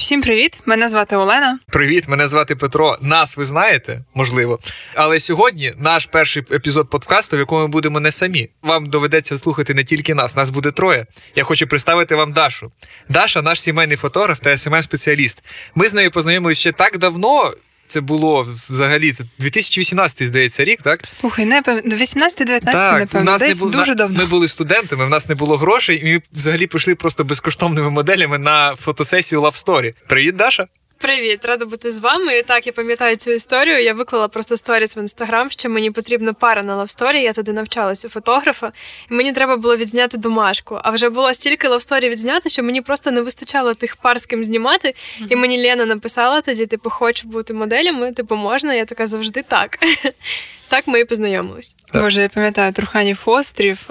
Всім привіт! Мене звати Олена. Привіт, мене звати Петро. Нас ви знаєте, можливо. Але сьогодні наш перший епізод подкасту, в якому ми будемо не самі. Вам доведеться слухати не тільки нас, нас буде троє. Я хочу представити вам Дашу. Даша, наш сімейний фотограф та смм спеціаліст. Ми з нею познайомилися ще так давно це було взагалі це 2018, здається, рік, так? Слухай, не 18-19, напевно, нас десь не було, дуже давно. Ми були студентами, в нас не було грошей, і ми взагалі пішли просто безкоштовними моделями на фотосесію Love Story. Привіт, Даша! Привіт, рада бути з вами. І так, я пам'ятаю цю історію. Я виклала просто stories в інстаграм, що мені потрібна пара на love story. Я туди навчалася фотографа, і мені треба було відзняти домашку. А вже було стільки love story відзняти, що мені просто не вистачало тих пар з ким знімати. І мені Лена написала тоді: типу, хочу бути моделями, типу, можна. Я така завжди так. Так ми і познайомились. Боже, я пам'ятаю Труханів острів.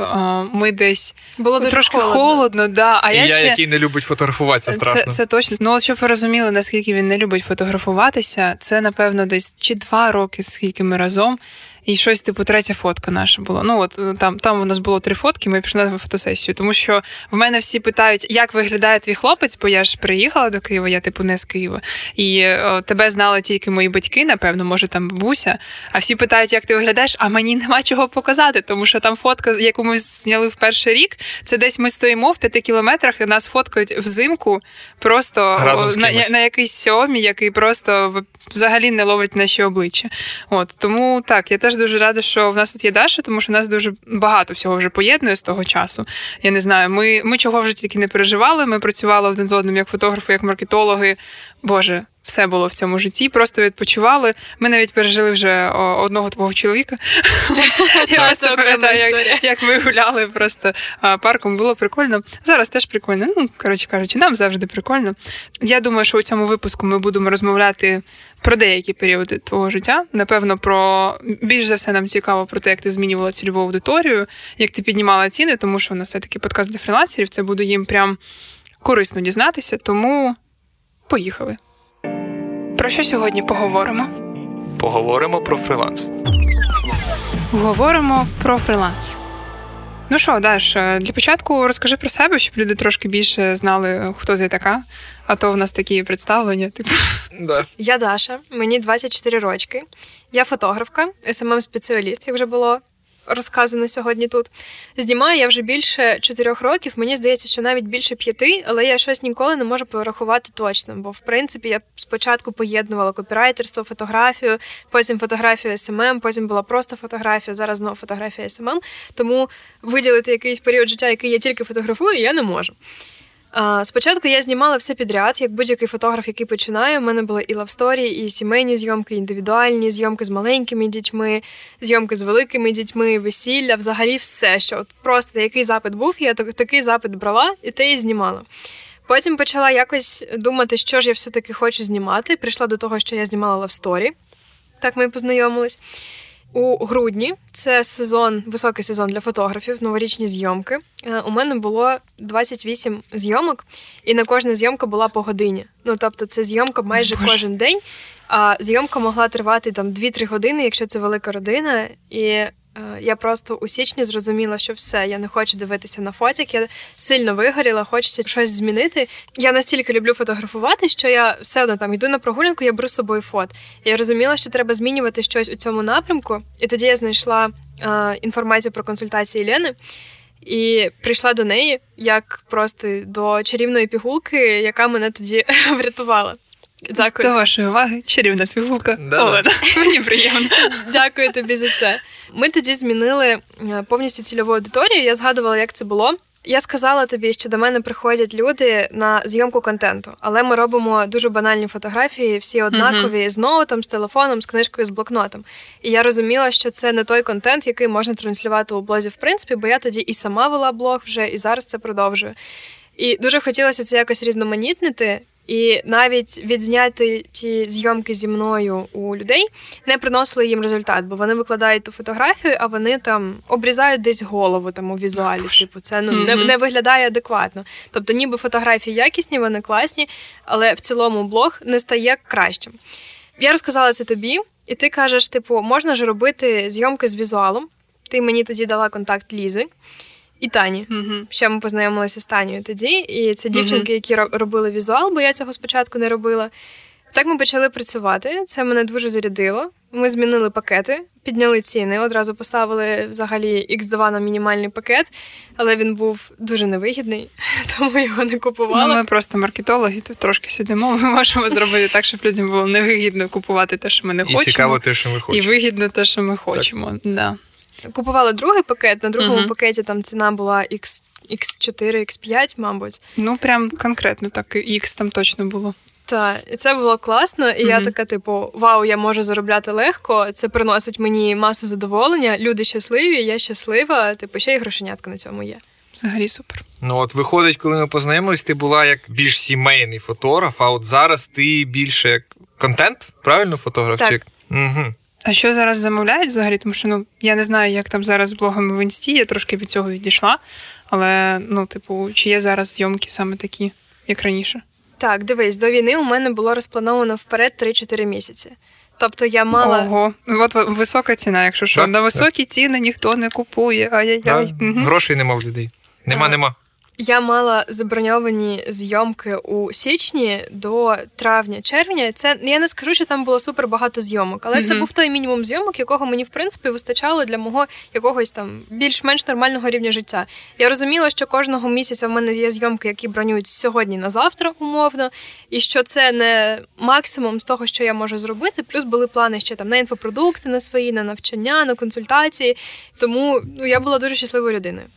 Ми десь було трошки холодно. холодно, да. А і я, я ще... який не любить фотографуватися, страшно. Це, це точно. Ну, от щоб ви розуміли, наскільки він не любить фотографуватися, це напевно десь чи два роки, скільки ми разом. І щось, типу, третя фотка наша була. Ну, от там там у нас було три фотки, ми пішли на фотосесію. Тому що в мене всі питають, як виглядає твій хлопець, бо я ж приїхала до Києва, я типу не з Києва. І о, тебе знали тільки мої батьки, напевно, може там бабуся. А всі питають, як ти виглядаєш, а мені нема чого показати, тому що там фотка, яку ми зняли в перший рік, це десь ми стоїмо в п'яти кілометрах, і нас фоткають взимку просто о, на, на якийсь сьомі, який просто взагалі не ловить наші обличчя. От Тому так, я теж дуже рада, що в нас тут є Даша, тому що в нас дуже багато всього вже поєднує з того часу. Я не знаю, ми ми чого вже тільки не переживали. Ми працювали один з одним як фотографи, як маркетологи. Боже, все було в цьому житті, просто відпочивали. Ми навіть пережили вже одного твого чоловіка. Я просто пам'ятаю, як ми гуляли просто парком, було прикольно. Зараз теж прикольно. Ну, коротше кажучи, нам завжди прикольно. Я думаю, що у цьому випуску ми будемо розмовляти про деякі періоди твого життя. Напевно, про більш за все нам цікаво про те, як ти змінювала цільову аудиторію, як ти піднімала ціни, тому що у нас все таки подкаст для фрілансерів. Це буде їм прям корисно дізнатися. Тому поїхали. Про що сьогодні поговоримо? Поговоримо про фриланс. Говоримо про фриланс. Ну що, Даш, е, для початку розкажи про себе, щоб люди трошки більше знали, хто ти така. А то в нас такі представлення. Типу. Да. Я Даша, мені 24 рочки. Я фотографка, смм спеціаліст, як вже було розказано сьогодні тут. Знімаю я вже більше чотирьох років. Мені здається, що навіть більше п'яти, але я щось ніколи не можу порахувати точно. Бо, в принципі, я спочатку поєднувала копірайтерство, фотографію, потім фотографію СММ, потім була просто фотографія, зараз знову фотографія СММ. Тому виділити якийсь період життя, який я тільки фотографую, я не можу. Спочатку я знімала все підряд, як будь-який фотограф, який починає. У мене були і love story, і сімейні зйомки, і індивідуальні зйомки з маленькими дітьми, зйомки з великими дітьми, весілля, взагалі все, що от просто який запит був, я такий запит брала і те і знімала. Потім почала якось думати, що ж я все-таки хочу знімати. Прийшла до того, що я знімала love story. Так ми познайомились. У грудні це сезон, високий сезон для фотографів, новорічні зйомки. Е, у мене було 28 зйомок, і на кожна зйомка була по годині. Ну тобто, це зйомка майже Боже. кожен день. А зйомка могла тривати там 2-3 години, якщо це велика родина. І я просто у січні зрозуміла, що все, я не хочу дивитися на фотік, я сильно вигоріла, хочеться щось змінити. Я настільки люблю фотографувати, що я все одно там йду на прогулянку, я беру з собою фот. Я розуміла, що треба змінювати щось у цьому напрямку, і тоді я знайшла е, інформацію про консультації Лени. І прийшла до неї як просто до чарівної пігулки, яка мене тоді врятувала. Дякую. До вашої уваги, чарівна фігурка. Да, Олена. Мені приємно. Дякую тобі за це. Ми тоді змінили е, повністю цільову аудиторію. Я згадувала, як це було. Я сказала тобі, що до мене приходять люди на зйомку контенту, але ми робимо дуже банальні фотографії, всі однакові mm-hmm. з ноутом, з телефоном, з книжкою, з блокнотом. І я розуміла, що це не той контент, який можна транслювати у блозі, в принципі, бо я тоді і сама вела блог вже, і зараз це продовжую. І дуже хотілося це якось різноманітнити. І навіть відзняти ті зйомки зі мною у людей не приносили їм результат, бо вони викладають ту фотографію, а вони там обрізають десь голову там у візуалі. Типу, це ну не, не виглядає адекватно. Тобто, ніби фотографії якісні, вони класні, але в цілому блог не стає кращим. Я розказала це тобі, і ти кажеш: типу, можна ж робити зйомки з візуалом. Ти мені тоді дала контакт Лізи. І Тані. Угу. Ще ми познайомилися з Танею тоді, і це дівчинки, які робили візуал, бо я цього спочатку не робила. Так ми почали працювати. Це мене дуже зарядило. Ми змінили пакети, підняли ціни, одразу поставили взагалі X2 на мінімальний пакет, але він був дуже невигідний, тому його не Ну, купувала. ми просто маркетологи, тут трошки сидимо. Ми можемо зробити так, щоб людям було невигідно купувати те, що ми не І хочемо. цікаво те, що ми хочемо. І вигідно те, що ми хочемо. Да. Купувала другий пакет. На другому Мгм. пакеті там ціна була X, X4, X5, мабуть. Ну, прям конкретно так, X там точно було. Так, і це було класно. І я така, типу, вау, я можу заробляти легко. Це приносить мені масу задоволення. Люди щасливі, я щаслива. Типу, ще й грошенятка на цьому є. Взагалі супер. Ну от виходить, коли ми познайомились, ти була як більш сімейний фотограф, а от зараз ти більше як контент, правильно, фотограф? Так. Угу. А що зараз замовляють взагалі? Тому що ну я не знаю, як там зараз з блогами в інсті, я трошки від цього відійшла. Але ну, типу, чи є зараз зйомки саме такі, як раніше? Так, дивись, до війни у мене було розплановано вперед 3-4 місяці. Тобто я мала. Ого, от висока ціна, якщо що. Так, На високі ціни ніхто не купує. Ай-яй-яй. Грошей нема в людей. Нема, Ага. нема. Я мала заброньовані зйомки у січні до травня-червня. Це я не скажу, що там було супер багато зйомок, але це був той мінімум зйомок, якого мені в принципі вистачало для мого якогось там більш-менш нормального рівня життя. Я розуміла, що кожного місяця в мене є зйомки, які бронюють сьогодні на завтра, умовно, і що це не максимум з того, що я можу зробити. Плюс були плани ще там на інфопродукти на свої, на навчання, на консультації. Тому ну я була дуже щасливою людиною.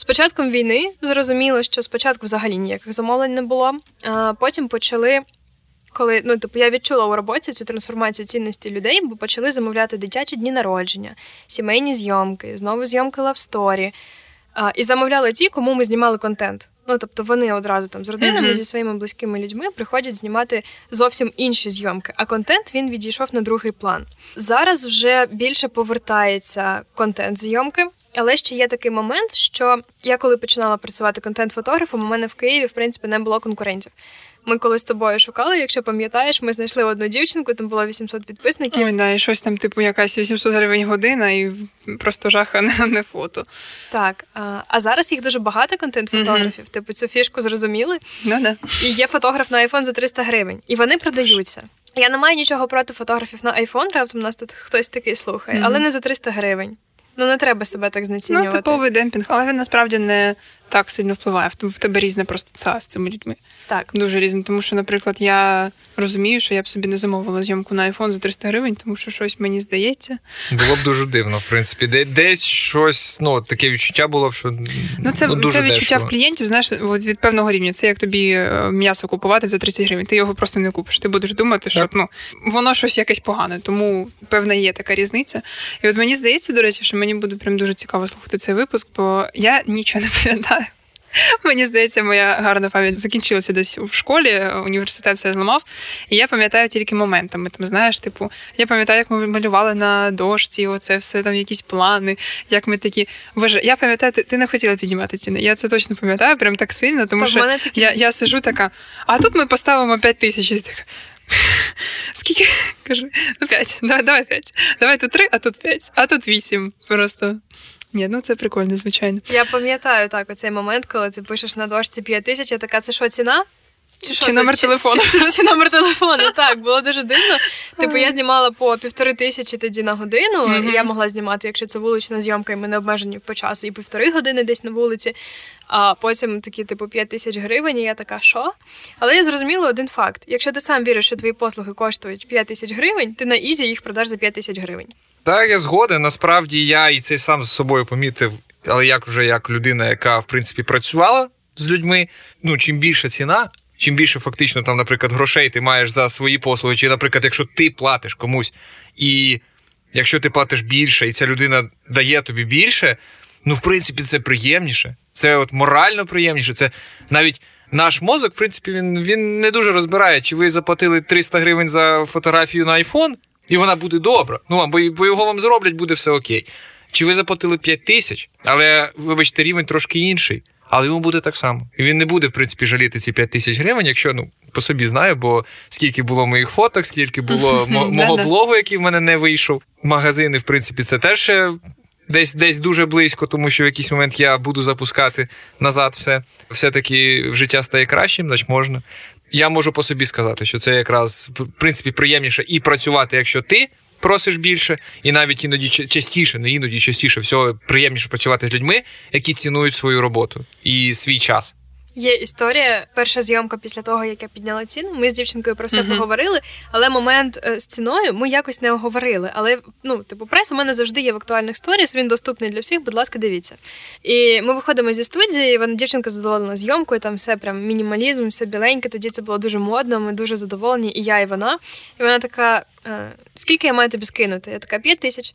З початком війни зрозуміло, що спочатку взагалі ніяких замовлень не було. А потім почали, коли ну типу я відчула у роботі цю трансформацію цінності людей, бо почали замовляти дитячі дні народження, сімейні зйомки, знову зйомки love story. А, і замовляли ті, кому ми знімали контент. Ну тобто вони одразу там з родинами, Мгм. зі своїми близькими людьми приходять знімати зовсім інші зйомки, а контент він відійшов на другий план. Зараз вже більше повертається контент зйомки. Але ще є такий момент, що я коли починала працювати контент-фотографом, у мене в Києві в принципі не було конкурентів. Ми коли з тобою шукали, якщо пам'ятаєш, ми знайшли одну дівчинку, там було 800 підписників. Ой, да, і щось там, типу, якась 800 гривень година, і просто жаха не, не фото. Так, а, а зараз їх дуже багато контент-фотографів. Типу цю фішку зрозуміли. Ну да. І є фотограф на iPhone за 300 гривень, і вони продаються. Я не маю нічого проти фотографів на iPhone, раптом нас тут хтось такий слухає, Мгм. але не за 300 гривень. Ну не треба себе так Ну, знецінювати. типовий демпінг, але він насправді не так сильно впливає. В- В тебе різне просто ЦА з цими людьми. Так. Дуже різне. Тому що, наприклад, я розумію, що я б собі не замовила зйомку на iPhone за 300 гривень, тому що щось мені здається. Було б дуже дивно, в принципі. Де, десь щось, ну, таке відчуття було б, що Ну, це, дуже це відчуття дешево. в клієнтів, знаєш, от від певного рівня. Це як тобі е, м'ясо купувати за 30 гривень. Ти його просто не купиш. Ти будеш думати, що Так. ну, воно щось якесь погане, тому певна є така різниця. І от мені здається, до речі, що мені буде прям дуже цікаво слухати цей випуск, бо я нічого не пам'ятаю. Мені здається, моя гарна пам'ять закінчилася десь в школі, університет все зламав. І я пам'ятаю тільки моментами. Там знаєш, типу, я пам'ятаю, як ми малювали на дошці, оце все там якісь плани, як ми такі. Боже, я пам'ятаю, ти, ти не хотіла піднімати ціни. Я це точно пам'ятаю, прям так сильно, тому Та в що такі- я, я сижу така, а тут ми поставимо 5 тисяч. І ти така, Скільки? Кажу, ну 5, давай, давай 5. Давай тут 3, а тут 5, а тут 8. Просто. Ні, ну це прикольно, звичайно. Я пам'ятаю так оцей момент, коли ти пишеш на дошці 5 тисяч, я така, це що, ціна? Чи що це? номер телефону? Чи, чи номер телефону, так, було дуже дивно. Типу, я знімала по півтори тисячі тоді на годину. І Я могла знімати, якщо це вулична зйомка, і ми не обмежені по часу, і півтори години десь на вулиці. А потім такі, типу, 5 тисяч гривень, і я така, що? Але я зрозуміла один факт: якщо ти сам віриш, що твої послуги коштують 5 тисяч гривень, ти на easy їх продаш за 5 тисяч гривень. Так, я згоден. Насправді я і це сам з собою помітив, але як вже як людина, яка в принципі працювала з людьми. Ну, чим більша ціна, чим більше фактично там, наприклад, грошей ти маєш за свої послуги, чи, наприклад, якщо ти платиш комусь, і якщо ти платиш більше, і ця людина дає тобі більше, ну, в принципі, це приємніше. Це от морально приємніше. Це навіть. Наш мозок, в принципі, він, він не дуже розбирає, чи ви заплатили 300 гривень за фотографію на iPhone, і вона буде добра. Ну, бо його вам зроблять, буде все окей. Чи ви заплатили 5 тисяч, але, вибачте, рівень трошки інший, але йому буде так само. І він не буде, в принципі, жаліти ці 5 тисяч гривень, якщо ну, по собі знаю, бо скільки було моїх фоток, скільки було мо- мого блогу, який в мене не вийшов. Магазини, в принципі, це теж Десь десь дуже близько, тому що в якийсь момент я буду запускати назад все. Все-таки в життя стає кращим, значить можна. Я можу по собі сказати, що це якраз в принципі приємніше і працювати, якщо ти просиш більше, і навіть іноді частіше, не іноді частіше всього приємніше працювати з людьми, які цінують свою роботу і свій час. Є історія, перша зйомка після того, як я підняла ціну. Ми з дівчинкою про все uh-huh. поговорили, але момент е, з ціною ми якось не оговорили. Але ну, типу, прес у мене завжди є в актуальних сторіс. Він доступний для всіх. Будь ласка, дивіться. І ми виходимо зі студії. Вона дівчинка задоволена зйомкою. Там все прям мінімалізм, все біленьке. Тоді це було дуже модно. Ми дуже задоволені, і я, і вона. І вона така: «Е, скільки я маю тобі скинути? Я така п'ять тисяч.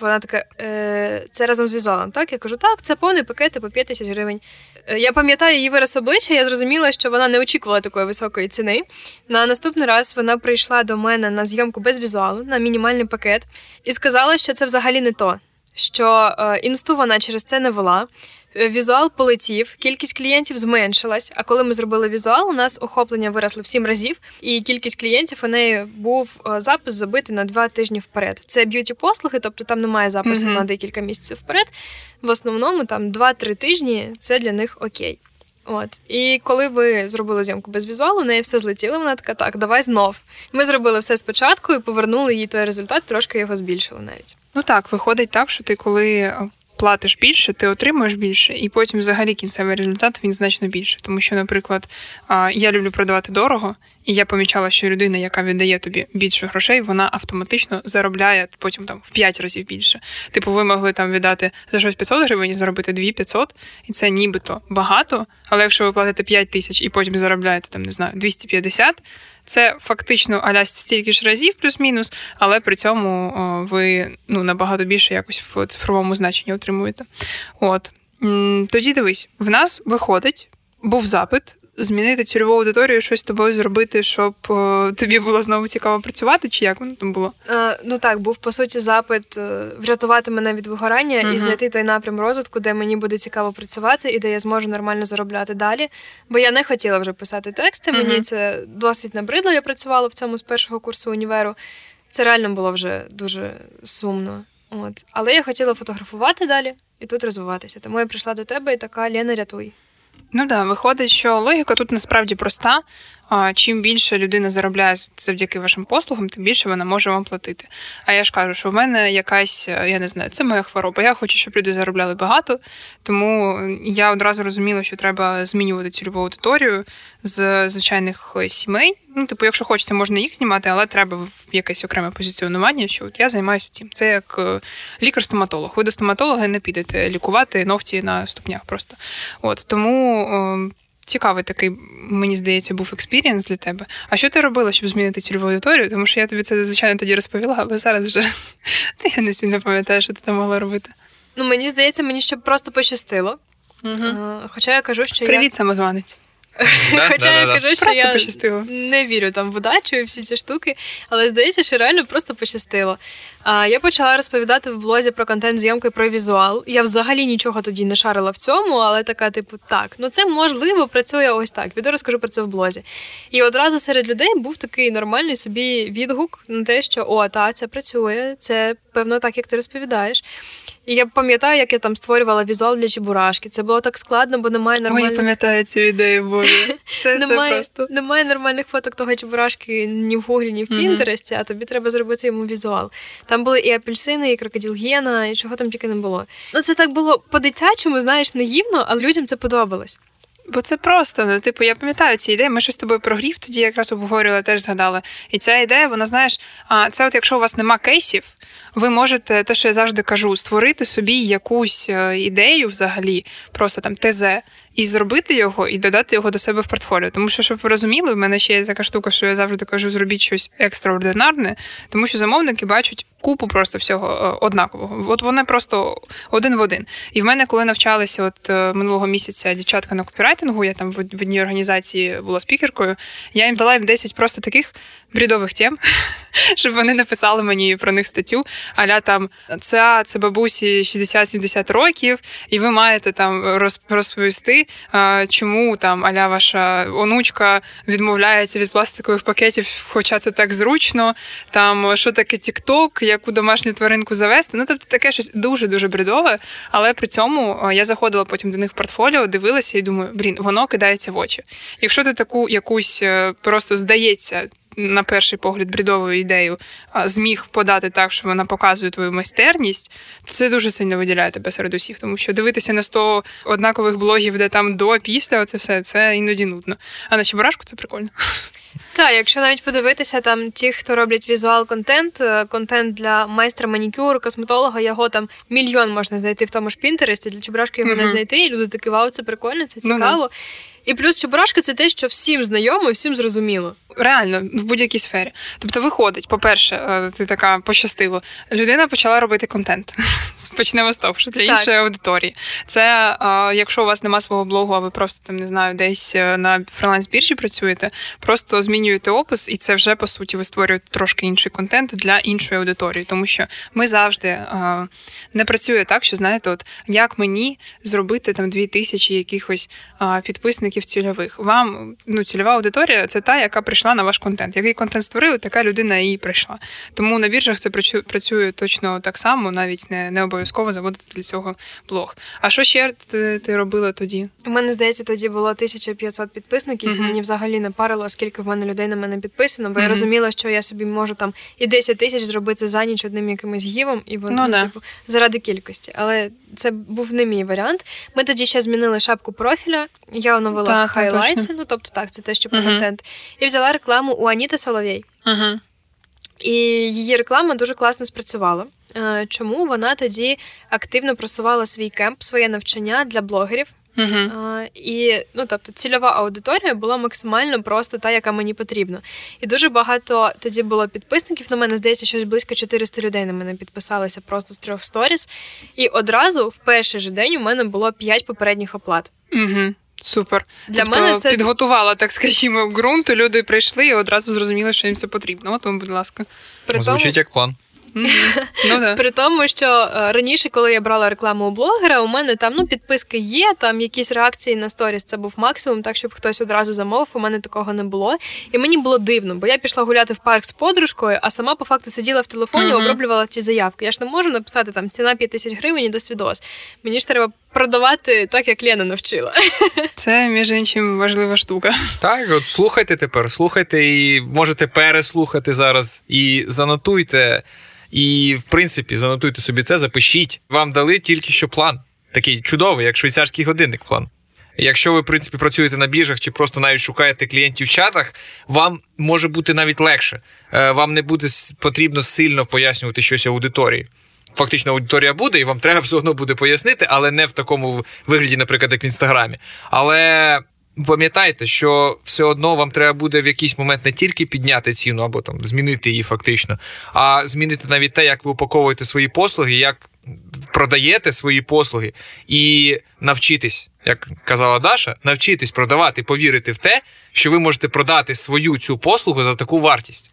Вона така, е, це разом з візуалом. Так, я кажу, так, це повний пакет по 5 тисяч гривень. Е, я пам'ятаю її вираз обличчя, я зрозуміла, що вона не очікувала такої високої ціни. На наступний раз вона прийшла до мене на зйомку без візуалу, на мінімальний пакет, і сказала, що це взагалі не то, що е, інсту вона через це не вела. Е, візуал полетів, кількість клієнтів зменшилась. А коли ми зробили візуал, у нас охоплення виросли в сім разів, і кількість клієнтів у неї був е, запис забитий на два тижні вперед. Це beauty послуги, тобто там немає запису mm-hmm. на декілька місяців вперед. В основному там 2-3 тижні це для них окей. От і коли ви зробили зйомку без візуалу, у неї все злетіло. Вона така, так, давай знов. Ми зробили все спочатку і повернули їй той результат, трошки його збільшили навіть. Ну так, виходить так, що ти коли платиш більше, ти отримуєш більше, і потім взагалі кінцевий результат він значно більше. Тому що, наприклад, я люблю продавати дорого, і я помічала, що людина, яка віддає тобі більше грошей, вона автоматично заробляє потім там в 5 разів більше. Типу, ви могли там віддати за щось 500 гривень і заробити 2500, і це нібито багато. Але якщо ви платите 5 тисяч і потім заробляєте там, не знаю, 250, це фактично аля стільки ж разів, плюс-мінус, але при цьому ви ну, набагато більше якось в цифровому значенні отримуєте. От. Тоді дивись, в нас виходить, був запит змінити цільову аудиторію, щось з тобою зробити, щоб о, тобі було знову цікаво працювати, чи як воно там було? Е, ну так, був по суті запит е, врятувати мене від вигорання uh-huh. і знайти той напрям розвитку, де мені буде цікаво працювати і де я зможу нормально заробляти далі. Бо я не хотіла вже писати тексти. Uh-huh. Мені це досить набридло. Я працювала в цьому з першого курсу універу. Це реально було вже дуже сумно. От. Але я хотіла фотографувати далі і тут розвиватися. Тому я прийшла до тебе і така Лена, рятуй. Ну да, виходить, що логіка тут насправді проста. Чим більше людина заробляє завдяки вашим послугам, тим більше вона може вам платити. А я ж кажу, що в мене якась, я не знаю, це моя хвороба. Я хочу, щоб люди заробляли багато, тому я одразу розуміла, що треба змінювати цільову аудиторію з звичайних сімей. Ну, типу, якщо хочете, можна їх знімати, але треба в якесь окреме позиціонування, що от я займаюся цим. Це як е, лікар-стоматолог. Ви до стоматолога не підете лікувати ногті на ступнях просто. От тому ем, цікавий такий, мені здається, був experience для тебе. А що ти робила, щоб змінити цільову аудиторію? Тому що я тобі це, звичайно, тоді розповіла, але зараз вже я не сильно пам'ятаю, що ти там могла робити. Ну, мені здається, мені щоб просто пощастило. Угу. Хоча я кажу, що. Привіт, я... самозванець. Хоча я кажу, що я не вірю там в удачу і всі ці штуки, але здається, що реально просто пощастило. Я почала розповідати в блозі про контент зйомки про візуал. Я взагалі нічого тоді не шарила в цьому, але така, типу, так, ну це можливо працює ось так. Піду розкажу про це в блозі. І одразу серед людей був такий нормальний собі відгук на те, що о, та це працює, це певно так, як ти розповідаєш. І я пам'ятаю, як я там створювала візуал для Чебурашки. Це було так складно, бо немає нормальних... Ой, я пам'ятаю цю ідею, боже. Це, немає, це просто... немає нормальних фоток того Чебурашки ні в Гуглі, ні в Пінтересті, а тобі треба зробити йому візуал. Там були і апельсини, і крокодил Гена, і чого там тільки не було. Ну це так було по-дитячому, знаєш, наївно, але людям це подобалось. Бо це просто, ну, типу, я пам'ятаю ці ідеї. Ми щось з тобою про грів тоді якраз обговорювали, теж згадали. І ця ідея, вона знаєш, це от якщо у вас нема кейсів, ви можете, те, що я завжди кажу, створити собі якусь е, ідею взагалі, просто там ТЗ, і зробити його, і додати його до себе в портфоліо. Тому що, щоб ви розуміли, в мене ще є така штука, що я завжди кажу, зробіть щось екстраординарне, тому що замовники бачать купу просто всього е, однакового. От вони просто один в один. І в мене, коли навчалися от е, минулого місяця дівчатка на копірайтингу, я там в одній організації була спікеркою, я їм дала їм 10 просто таких брідових тем, щоб вони написали мені про них статтю. Аля там ця це бабусі 60-70 років, і ви маєте там розповісти, чому там аля ваша онучка відмовляється від пластикових пакетів, хоча це так зручно. Там що таке TikTok, яку домашню тваринку завести. Ну тобто таке щось дуже дуже брідове. Але при цьому я заходила потім до них в портфоліо, дивилася і думаю, блін, воно кидається в очі. Якщо ти таку якусь е, просто здається на перший погляд брідову ідею зміг подати так, що вона показує твою майстерність, то це дуже сильно виділяє тебе серед усіх, тому що дивитися на 100 однакових блогів, де там до, після, оце все це іноді нудно. А на Чебурашку це прикольно. Так, якщо навіть подивитися, там ті, хто роблять візуал-контент, е, контент для майстра манікюру, косметолога, його там мільйон можна знайти в тому ж Пінтересті, для Чебурашки його mm-hmm. не знайти, і люди такі, вау, це прикольно, це ну цікаво. Ну, і плюс Чебурашка це те, що всім знайомо, всім зрозуміло. Реально, в будь-якій сфері. Тобто, виходить, по-перше, е, ти така пощастило. Людина почала робити контент. Почнемо з того, що для іншої аудиторії. Це якщо у вас нема свого блогу, а ви просто там не знаю, десь е, на фриланс-біржі працюєте, просто змінюєте опис, і це вже по суті ви створюєте трошки інший контент для іншої аудиторії, тому що ми завжди не працює так, що знаєте, от як мені зробити там дві тисячі якихось підписників цільових. Вам ну цільова аудиторія це та, яка прийшла на ваш контент. Який контент створили, така людина і прийшла. Тому на біржах це працює точно так само, навіть не не обов'язково заводити для цього блог. А що ще ти, ти робила тоді? У мене здається, тоді було 1500 підписників. Uh-huh. Мені взагалі не парило, скільки в мене людей на мене підписано, бо uh-huh. я розуміла, що я собі можу там і 10 тисяч зробити за ніч одним якимось гівом, і воно ну, типу заради кількості. Але це був не мій варіант. Ми тоді ще змінили шапку профіля. Я оновила хайлайтси, ну тобто так, це те, що про uh-huh. контент, і взяла рекламу у Аніти Соловей. Uh-huh. І її реклама дуже класно спрацювала. Е, чому вона тоді активно просувала свій кемп, своє навчання для блогерів? Uh-huh. І ну, тобто, цільова аудиторія була максимально просто та, яка мені потрібна. І дуже багато тоді було підписників. На мене здається, щось близько 400 людей на мене підписалися просто з трьох сторіс. І одразу в перший же день у мене було 5 попередніх оплат. Угу. Супер. Для тобто мене це підготувала, так скажімо, ґрунт, люди прийшли і одразу зрозуміли, що їм це потрібно. От вам, будь ласка. При Звучить як план. Ну, При тому, що е, раніше, коли я брала рекламу у блогера, у мене там ну, підписки є, там якісь реакції на сторіс. Це був максимум, так щоб хтось одразу замовив. У мене такого не було. І мені було дивно, бо я пішла гуляти в парк з подружкою, а сама по факту сиділа в телефоні, uh-huh. оброблювала ці заявки. Я ж не можу написати там ціна 5 тисяч гривень і до свідос. Мені ж треба. Продавати так, як Лена навчила. Це, між іншим, важлива штука. Так, от слухайте тепер, слухайте і можете переслухати зараз і занотуйте. І, в принципі, занотуйте собі це, запишіть. Вам дали тільки що план. Такий чудовий, як швейцарський годинник план. Якщо ви, в принципі, працюєте на біржах чи просто навіть шукаєте клієнтів в чатах, вам може бути навіть легше. Е, вам не буде потрібно сильно пояснювати щось аудиторії. Фактично, аудиторія буде, і вам треба все одно буде пояснити, але не в такому вигляді, наприклад, як в інстаграмі. Але Пам'ятайте, що все одно вам треба буде в якийсь момент не тільки підняти ціну або там змінити її фактично, а змінити навіть те, як ви упаковуєте свої послуги, як продаєте свої послуги, і навчитись, як казала Даша, навчитись продавати, повірити в те, що ви можете продати свою цю послугу за таку вартість.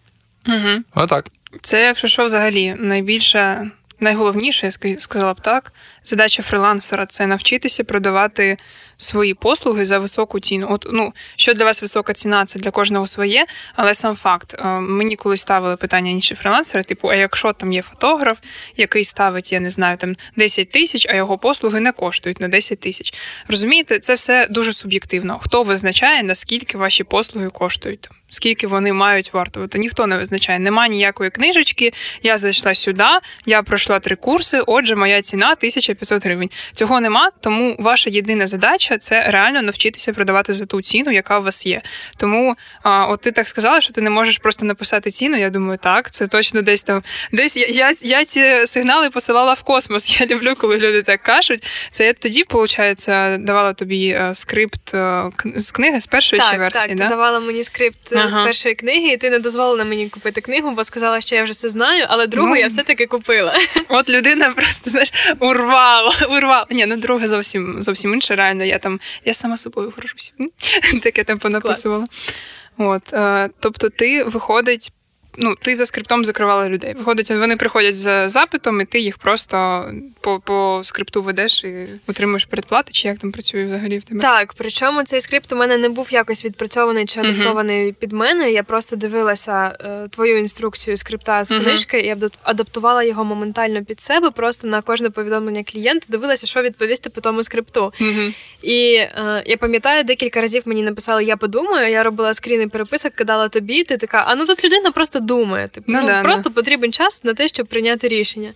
Угу. Отак. Це, якщо що, взагалі найбільше, найголовніше, я сказала б так, задача фрилансера це навчитися продавати свої послуги за високу ціну. От ну що для вас висока ціна, це для кожного своє, але сам факт. Е, мені колись ставили питання інші фрилансери, типу, а якщо там є фотограф, який ставить, я не знаю, там 10 тисяч, а його послуги не коштують на 10 тисяч. Розумієте, це все дуже суб'єктивно. Хто визначає, наскільки ваші послуги коштують? Скільки вони мають вартувати, ніхто не визначає. Нема ніякої книжечки. Я зайшла сюди, я пройшла три курси. Отже, моя ціна 1500 гривень. Цього нема, тому ваша єдина задача це реально навчитися продавати за ту ціну, яка у вас є. Тому, а, от ти так сказала, що ти не можеш просто написати ціну. Я думаю, так, це точно десь там. Десь я я, я ці сигнали посилала в космос. Я люблю, коли люди так кажуть. Це я тоді, виходить, давала тобі е, скрипт е, з книги з першої так, ще версії. Так, да? ти давала мені скрипт е, ага. з першої книги, і ти не дозволила мені купити книгу, бо сказала, що я вже це знаю, але другу ну, я все-таки купила. От людина просто знаєш, урвала, урвала. Ні, ну друге зовсім зовсім інше. Реально, я там я сама собою горжусь. Таке там понаписувала. От, е, тобто, ти виходить ну, ти за скриптом закривала людей. Виходить, вони приходять з запитом, і ти їх просто по по скрипту ведеш і отримуєш передплати, чи як там працює взагалі в тебе? Так, причому цей скрипт у мене не був якось відпрацьований чи адаптований uh-huh. під мене. Я просто дивилася е, твою інструкцію скрипта з книжки uh-huh. і адаптувала його моментально під себе. Просто на кожне повідомлення клієнта дивилася, що відповісти по тому скрипту. Uh-huh. І е, я пам'ятаю, декілька разів мені написали Я подумаю. Я робила скріни переписок, кидала тобі. Ти така, а ну тут людина просто думає. Типу, ну, ну да, просто да. потрібен час на те, щоб прийняти рішення.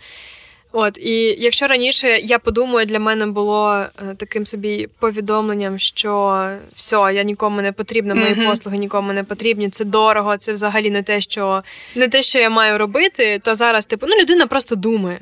От, і якщо раніше я подумаю, для мене було е, таким собі повідомленням, що все, я нікому не потрібна, мої mm-hmm. послуги нікому не потрібні, це дорого, це взагалі не те, що не те, що я маю робити, то зараз, типу, ну людина просто думає.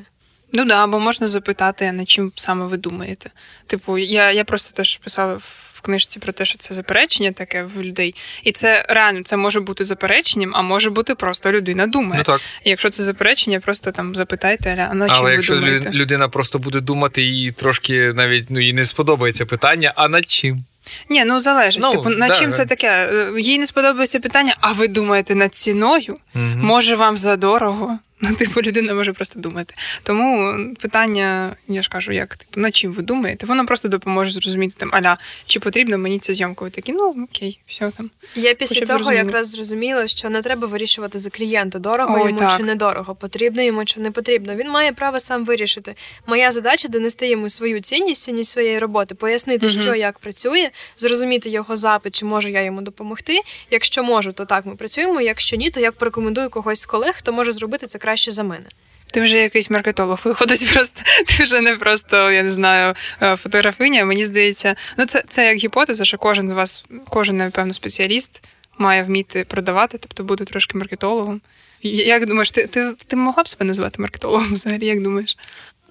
Ну да, або можна запитати, над чим саме ви думаєте. Типу, я я просто теж писала в книжці про те, що це заперечення таке в людей. І це реально це може бути запереченням, а може бути просто людина думає. Ну так. І якщо це заперечення, просто там запитайте, а над чим Але ви якщо думаєте? людина просто буде думати і трошки навіть ну їй не сподобається питання, а над чим? Ні, ну залежить. Ну, типу, над да, чим це таке? Їй не сподобається питання, а ви думаєте над ціною? Угу. Може вам задорого? Ну, типу, людина може просто думати. Тому питання, я ж кажу, як типу, над чим ви думаєте? Воно просто допоможе зрозуміти там, аля, чи потрібно мені ця зйомка? Ви такі, ну окей, все там. Я після цього якраз зрозуміла, що не треба вирішувати за клієнта, дорого Ой, йому так. чи недорого, потрібно йому чи не потрібно. Він має право сам вирішити. Моя задача донести йому свою цінність, цінність своєї роботи, пояснити, угу. що як працює, зрозуміти його запит, чи можу я йому допомогти. Якщо можу, то так ми працюємо. Якщо ні, то як порекомендую когось з колег, хто може зробити це краще за мене. Ти вже якийсь маркетолог виходить, просто ти вже не просто, я не знаю, е, фотографиня. Мені здається, ну це це як гіпотеза, що кожен з вас, кожен, напевно, спеціаліст має вміти продавати, тобто бути трошки маркетологом. Як думаєш, ти ти, ти могла б себе назвати маркетологом взагалі? Як думаєш?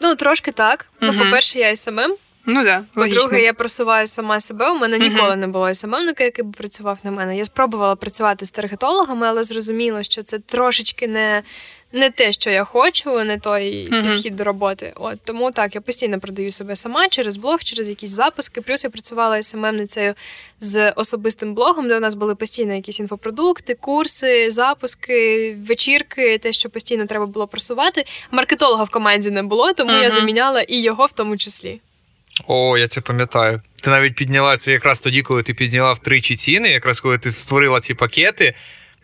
Ну, трошки так. Uh-huh. Ну, по-перше, я СММ. Ну да, По-друге, я просуваю сама себе. У мене ніколи uh-huh. не було СММника, який би працював на мене. Я спробувала працювати з таргетологами, але зрозуміла, що це трошечки не не те, що я хочу, не той uh-huh. підхід до роботи. От тому так я постійно продаю себе сама через блог, через якісь запуски. Плюс я працювала СММницею з особистим блогом, де у нас були постійно якісь інфопродукти, курси, запуски, вечірки, те, що постійно треба було просувати. Маркетолога в команді не було, тому uh-huh. я заміняла і його в тому числі. О, я це пам'ятаю. Ти навіть підняла це якраз тоді, коли ти підняла втричі ціни, якраз коли ти створила ці пакети.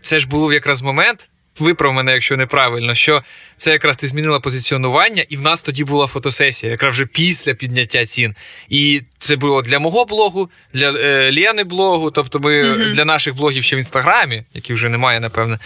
Це ж був якраз момент. Виправ мене, якщо неправильно, що це якраз ти змінила позиціонування, і в нас тоді була фотосесія, якраз вже після підняття цін. І це було для мого блогу, для е, Лєни блогу, тобто ми uh-huh. для наших блогів ще в інстаграмі, які вже немає, напевне.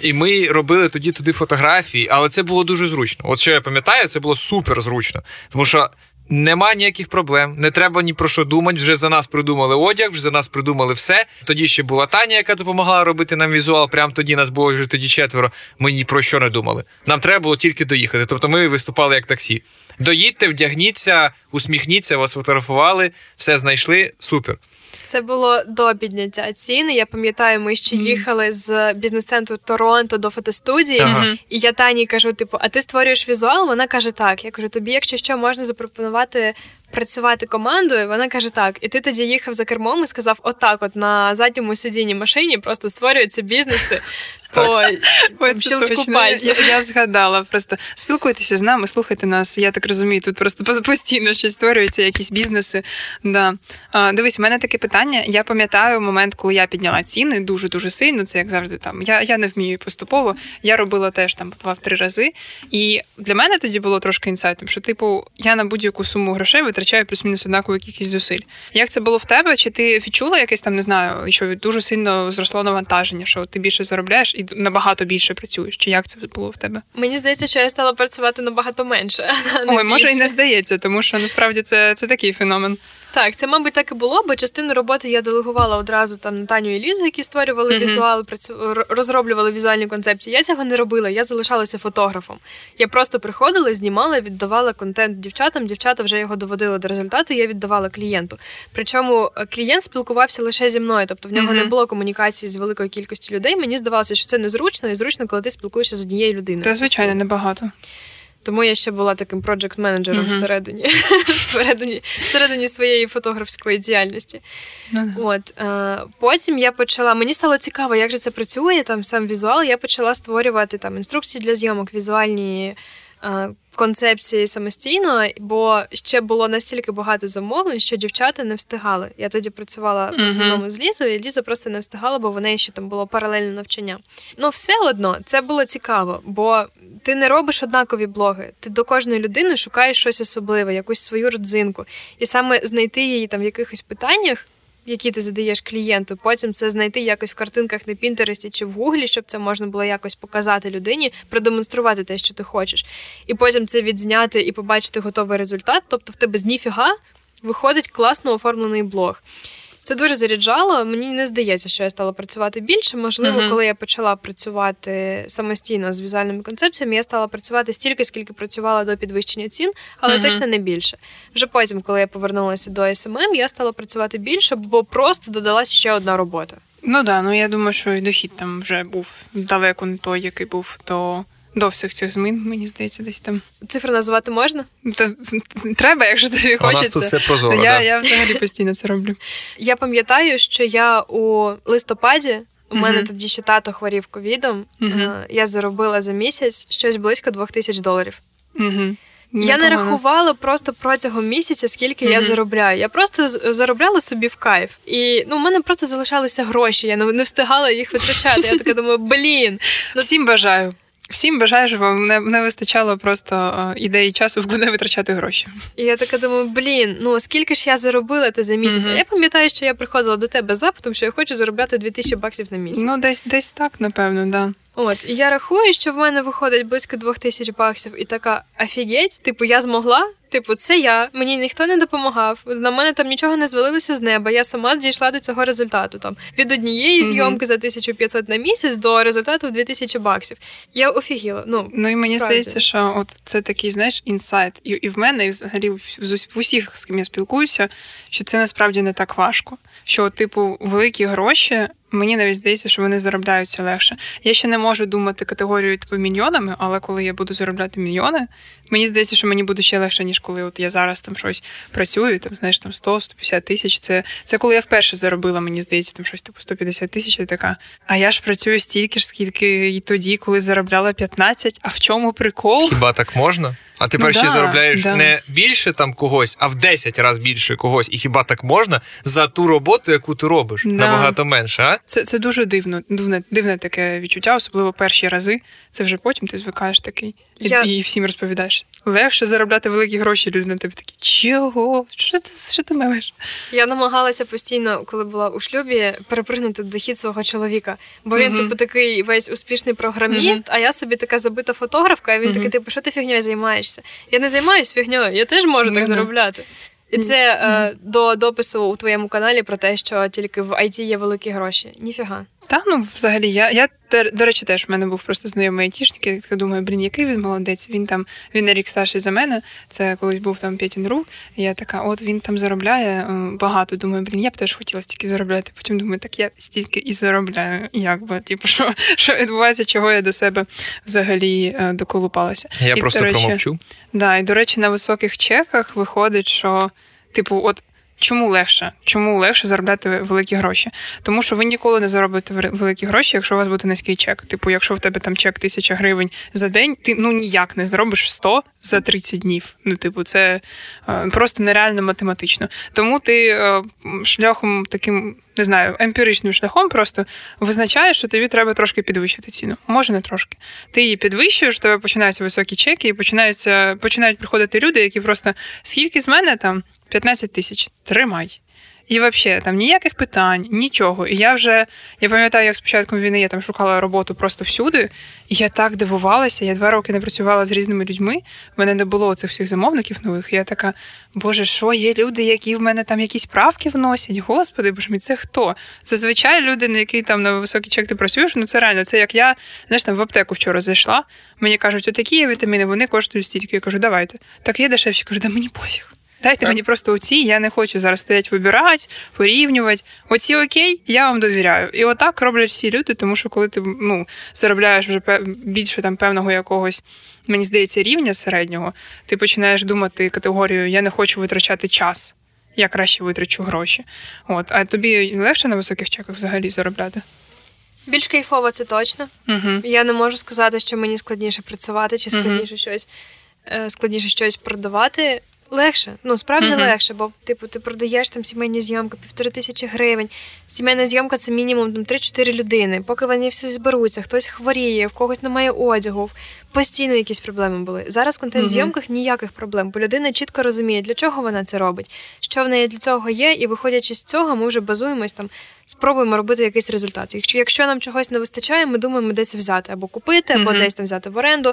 І ми робили тоді туди фотографії, але це було дуже зручно. От що я пам'ятаю, це було супер зручно. Тому що Нема ніяких проблем, не треба ні про що думати. Вже за нас придумали одяг, вже за нас придумали все. Тоді ще була Таня, яка допомагала робити нам візуал. Прямо тоді нас було вже тоді четверо. Ми ні про що не думали. Нам треба було тільки доїхати. Тобто ми виступали як таксі. Доїдьте, вдягніться, усміхніться, вас фотографували, все знайшли. Супер. Це було до підняття ціни. Я пам'ятаю, ми ще їхали з бізнес-центру Торонто до фотостудії, ага. і я Тані кажу: типу, а ти створюєш візуал? Вона каже, так. Я кажу, тобі, якщо що, можна запропонувати працювати командою. Вона каже, так. І ти тоді їхав за кермом і сказав: отак, от на задньому сидінні машині просто створюються бізнеси. По щелчку пальців. Я, я згадала. Просто спілкуйтеся з нами, слухайте нас. Я так розумію, тут просто постійно щось створюються, якісь бізнеси. Да. А, Дивись, в мене таке питання. Я пам'ятаю момент, коли я підняла ціни дуже дуже сильно. Це як завжди там. Я я не вмію поступово. Я робила теж там в два-три рази. І для мене тоді було трошки інсайтом, що типу я на будь-яку суму грошей витрачаю плюс-мінус однакову кількість зусиль. Як це було в тебе? Чи ти відчула якесь там, не знаю, що дуже сильно зросло навантаження, що ти більше заробляєш і набагато більше працюєш? Чи як це було в тебе? Мені здається, що я стала працювати набагато менше. Ой, може і не здається, тому що насправді це, це такий феномен. Так, це, мабуть, так і було, бо частину роботи я делегувала одразу там Натаню і Лізу, які створювали uh-huh. візуал, розроблювали візуальні концепції. Я цього не робила, я залишалася фотографом. Я просто приходила, знімала, віддавала контент дівчатам. Дівчата вже його доводили до результату. Я віддавала клієнту. Причому е, клієнт спілкувався лише зі мною, тобто в нього uh-huh. не було комунікації з великою кількістю людей. Мені здавалося, що це незручно і зручно, коли ти спілкуєшся з однією людиною. Це звичайно небагато. Тому я ще була таким проджект-менеджером uh-huh. всередині, всередині всередині своєї фотографської діяльності. Uh-huh. От е, Потім я почала, мені стало цікаво, як же це працює, там сам візуал. Я почала створювати там інструкції для зйомок, візуальні концепції самостійно, бо ще було настільки багато замовлень, що дівчата не встигали. Я тоді працювала в основному з Лізою, і Ліза просто не встигала, бо в неї ще там було паралельне навчання. Ну, все одно це було цікаво, бо ти не робиш однакові блоги. Ти до кожної людини шукаєш щось особливе, якусь свою родзинку, і саме знайти її там в якихось питаннях які ти задаєш клієнту. Потім це знайти якось в картинках на Пінтересті чи в Гуглі, щоб це можна було якось показати людині, продемонструвати те, що ти хочеш. І потім це відзняти і побачити готовий результат. Тобто в тебе з ніфіга виходить класно оформлений блог. Це дуже заряджало. Мені не здається, що я стала працювати більше. Можливо, uh-huh. коли я почала працювати самостійно з візуальними концепціями, я стала працювати стільки, скільки працювала до підвищення цін, але uh-huh. точно не більше. Вже потім, коли я повернулася до СММ, я стала працювати більше, бо просто додалась ще одна робота. Ну да, ну я думаю, що і дохід там вже був далеко не той, який був до до всіх цих змін, мені здається, десь там. Цифри називати можна? Та, Треба, якщо тобі хочеться. У нас тут все прозоро, я, да. я взагалі постійно це роблю. Я пам'ятаю, що я у листопаді. У uh-huh. мене тоді ще тато хворів ковідом. Uh-huh. Я заробила за місяць щось близько двох тисяч доларів. Uh-huh. Я не рахувала просто протягом місяця, скільки я заробляю. Я просто заробляла собі в кайф. І ну, у мене просто залишалися гроші. Я не встигала їх витрачати. Я така думаю, блін. Ну, Всім бажаю. Всім бажаю, щоб вам не, не вистачало просто е, ідеї часу, куди витрачати гроші. І я така думаю, блін, ну скільки ж я заробила це за місяць? Mm-hmm. Я пам'ятаю, що я приходила до тебе з запитом, що я хочу заробляти 2000 баксів на місяць. Ну, десь десь так, напевно, да. От, і я рахую, що в мене виходить близько двох тисяч баксів, і така офігеть, типу, я змогла. Типу, це я, мені ніхто не допомагав. На мене там нічого не звалилося з неба. Я сама дійшла до цього результату. Там від однієї зйомки mm-hmm. за 1500 на місяць до результату в 2000 баксів. Я офігіла. Ну ну і мені справді. здається, що от це такий, знаєш, інсайт, і, і в мене, і взагалі в, в усіх, з ким я спілкуюся, що це насправді не так важко. Що, типу, великі гроші Мені навіть здається, що вони заробляються легше. Я ще не можу думати категорію типу мільйонами, але коли я буду заробляти мільйони, мені здається, що мені буде ще легше, ніж коли от я зараз там щось працюю, там знаєш там 100-150 тисяч. Це це коли я вперше заробила, мені здається, там щось типу 150 тисяч. і така. А я ж працюю стільки ж, скільки і тоді, коли заробляла 15, А в чому прикол? Хіба так можна? А тепер ну, ще да, заробляєш да. не більше там когось, а в 10 разів більше когось. І хіба так можна за ту роботу, яку ти робиш? Да. Набагато менше, а? Це це дуже дивно, дивне, дивне таке відчуття, особливо перші рази. Це вже потім ти звикаєш такий. І, Я... і всім розповідаєш. Легше заробляти великі гроші, люди на тебе такі, чого? Що ти що ти мелиш? Я намагалася постійно, коли була у шлюбі, перепригнути дохід свого чоловіка. Бо він, uh-huh. типу, такий весь успішний програміст, uh-huh. а я собі така забита фотографка, і він uh-huh. такий, типу, що ти фігньою займаєшся? Я не займаюся фігньою, я теж можу так заробляти. І це е, до допису у твоєму каналі про те, що тільки в IT є великі гроші. Ніфіга. Та ну взагалі, я я до речі, теж в мене був просто знайомий айтішник, я думаю, блін, який він молодець. Він там він на рік старший за мене. Це колись був там П'ятін рук. Я така, от він там заробляє е, багато. Думаю, блін, я б теж хотіла стільки заробляти. Потім думаю, так я стільки і заробляю. Як би, типу, що що відбувається, чого я до себе взагалі е, доколупалася. Я і, просто речі, промовчу. Да, і до речі, на високих чеках виходить, що. Типу, от Чому легше? Чому легше заробляти великі гроші? Тому що ви ніколи не заробите великі гроші, якщо у вас буде низький чек. Типу, якщо в тебе там чек тисяча гривень за день, ти ну ніяк не зробиш 100 за 30 днів. Ну, типу, це е, просто нереально математично. Тому ти е, шляхом таким, не знаю, емпіричним шляхом просто визначаєш, що тобі треба трошки підвищити ціну. Може, не трошки. Ти її підвищуєш, в тебе починаються високі чеки, і починаються починають приходити люди, які просто скільки з мене там. 15 тисяч. Тримай. І взагалі там ніяких питань, нічого. І я вже я пам'ятаю, як спочатку війни я там шукала роботу просто всюди, і я так дивувалася. Я два роки не працювала з різними людьми. В мене не було цих всіх замовників нових. І я така, боже, що є люди, які в мене там якісь правки вносять? Господи, боже мій, це хто? Зазвичай люди, на які там на високий чек ти працюєш, ну це реально. Це як я знаєш, там в аптеку вчора зайшла. Мені кажуть, отакі є вітаміни, вони коштують стільки. Я кажу, давайте. Так є дешевші. Кажу, да мені пофіг. Дайте Так. мені просто оці, я не хочу зараз стояти вибирати, порівнювати. Оці окей, я вам довіряю. І отак роблять всі люди, тому що коли ти ну, заробляєш вже більше там певного якогось, мені здається, рівня середнього, ти починаєш думати категорію Я не хочу витрачати час. Я краще витрачу гроші. От, а тобі легше на високих чеках взагалі заробляти? Більш кайфово це точно. Угу. Я не можу сказати, що мені складніше працювати чи складніше щось е, складніше щось продавати. Легше, ну справді Мгм. легше, бо типу ти продаєш там сімейні зйомки, півтори тисячі гривень. Сімейна зйомка це мінімум там 3-4 людини. Поки вони всі зберуться, хтось хворіє, в когось немає одягу, постійно якісь проблеми були. Зараз в контент-зйомках ніяких проблем, бо людина чітко розуміє, для чого вона це робить, що в неї для цього є, і виходячи з цього, ми вже базуємось там, спробуємо робити якийсь результат. Якщо, якщо нам чогось не вистачає, ми думаємо, де це взяти, або купити, або Мгм. десь там взяти в оренду,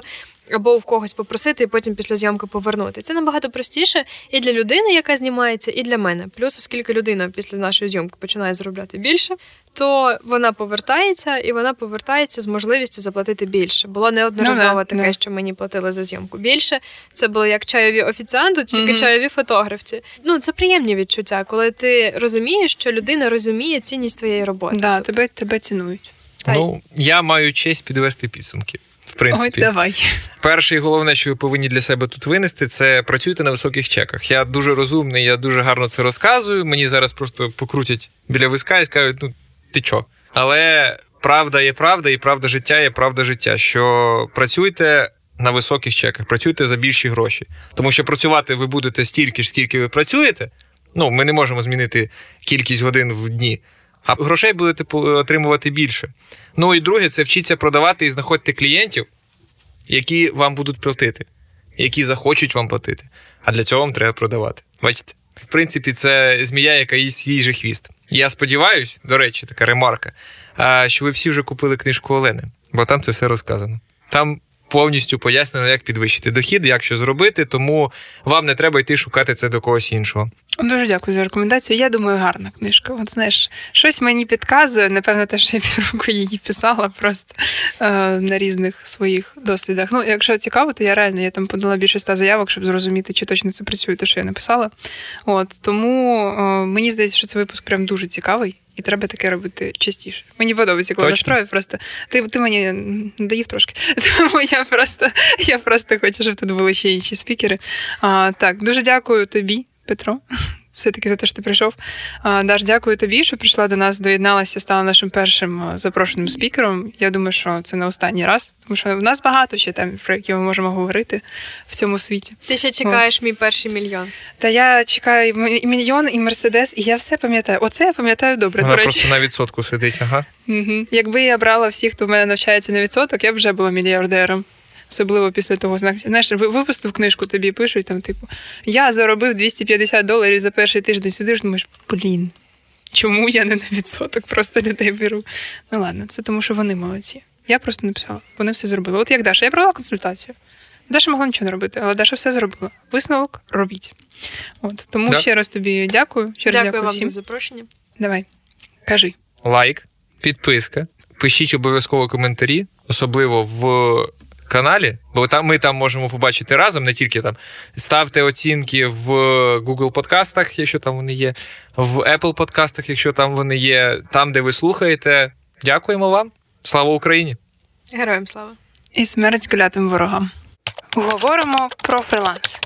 або в когось попросити, і потім після зйомки повернути. Це набагато простіше і для людини, яка знімається, і для мене. Плюс, оскільки людина після нашої зйомки починає заробляти більше, то вона повертається, і вона повертається з можливістю заплатити більше. Було неодноразово Ну да, таке, да. що мені платили за зйомку більше. Це було як чайові офіціанту, тільки Мгм. чайові фотографці. Ну це приємні відчуття, коли ти розумієш, що людина розуміє цінність твоєї роботи. Да, Тобто, тебе, тебе цінують. Та Ну, я маю честь підвести підсумки. Принципі, Ой, давай. перше і головне, що ви повинні для себе тут винести, це працюйте на високих чеках. Я дуже розумний, я дуже гарно це розказую. Мені зараз просто покрутять біля виска і скажуть, ну ти чо? Але правда є правда, і правда життя є правда життя. Що працюйте на високих чеках, працюйте за більші гроші. Тому що працювати ви будете стільки ж, скільки ви працюєте. Ну, ми не можемо змінити кількість годин в дні, а грошей будете отримувати більше. Ну і друге, це вчіться продавати і знаходьте клієнтів, які вам будуть платити, які захочуть вам платити. А для цього вам треба продавати. Бачите? В принципі, це змія, яка їсть свій же хвіст. Я сподіваюся, до речі, така ремарка, що ви всі вже купили книжку Олени, бо там це все розказано. Там повністю пояснено, як підвищити дохід, як що зробити, тому вам не треба йти шукати це до когось іншого. Дуже дякую за рекомендацію. Я думаю, гарна книжка. От знаєш, щось мені підказує. Напевно, те, що я півроку її писала просто е, на різних своїх дослідах. Ну, якщо цікаво, то я реально я там подала більше ста заявок, щоб зрозуміти, чи точно це працює, те, що я написала. От тому е, мені здається, що цей випуск прям дуже цікавий. І треба таке робити частіше. Мені подобається, коли настрою. Просто ти, ти мені доїв трошки. Тому я просто, я просто хочу, щоб тут були ще інші спікери. А, так, дуже дякую тобі, Петро. Все-таки за те, що ти прийшов. Даш, дякую тобі, що прийшла до нас, доєдналася, стала нашим першим запрошеним спікером. Я думаю, що це не останній раз, тому що в нас багато ще тем, про які ми можемо говорити в цьому світі. Ти ще чекаєш мій перший мільйон. Та я чекаю і мільйон, і мерседес, і я все пам'ятаю. Оце я пам'ятаю добре. Вона до речі. просто на відсотку сидить. Ага. Угу. Якби я брала всіх, хто в мене навчається на відсоток, я б вже була мільярдером. Особливо після того, знак- знаєш, випустив книжку, тобі пишуть там, типу, я заробив 250 доларів за перший тиждень. Сидиш, думаєш, блін, чому я не на відсоток просто людей беру? Ну ладно, це тому, що вони молодці. Я просто написала, вони все зробили. От як Даша, я брала консультацію. Даша могла нічого не робити, але Даша все зробила. Висновок робіть. От тому Да. ще раз тобі дякую. Ще раз Дякую, дякую вам всім. за запрошення. Давай, кажи. лайк, підписка. Пишіть обов'язково коментарі, особливо в каналі, бо там ми там можемо побачити разом, не тільки там. Ставте оцінки в Google подкастах, якщо там вони є, в Apple подкастах, якщо там вони є, там, де ви слухаєте. Дякуємо вам. Слава Україні! Героям слава! І смерть клятим ворогам. Говоримо про фриланс.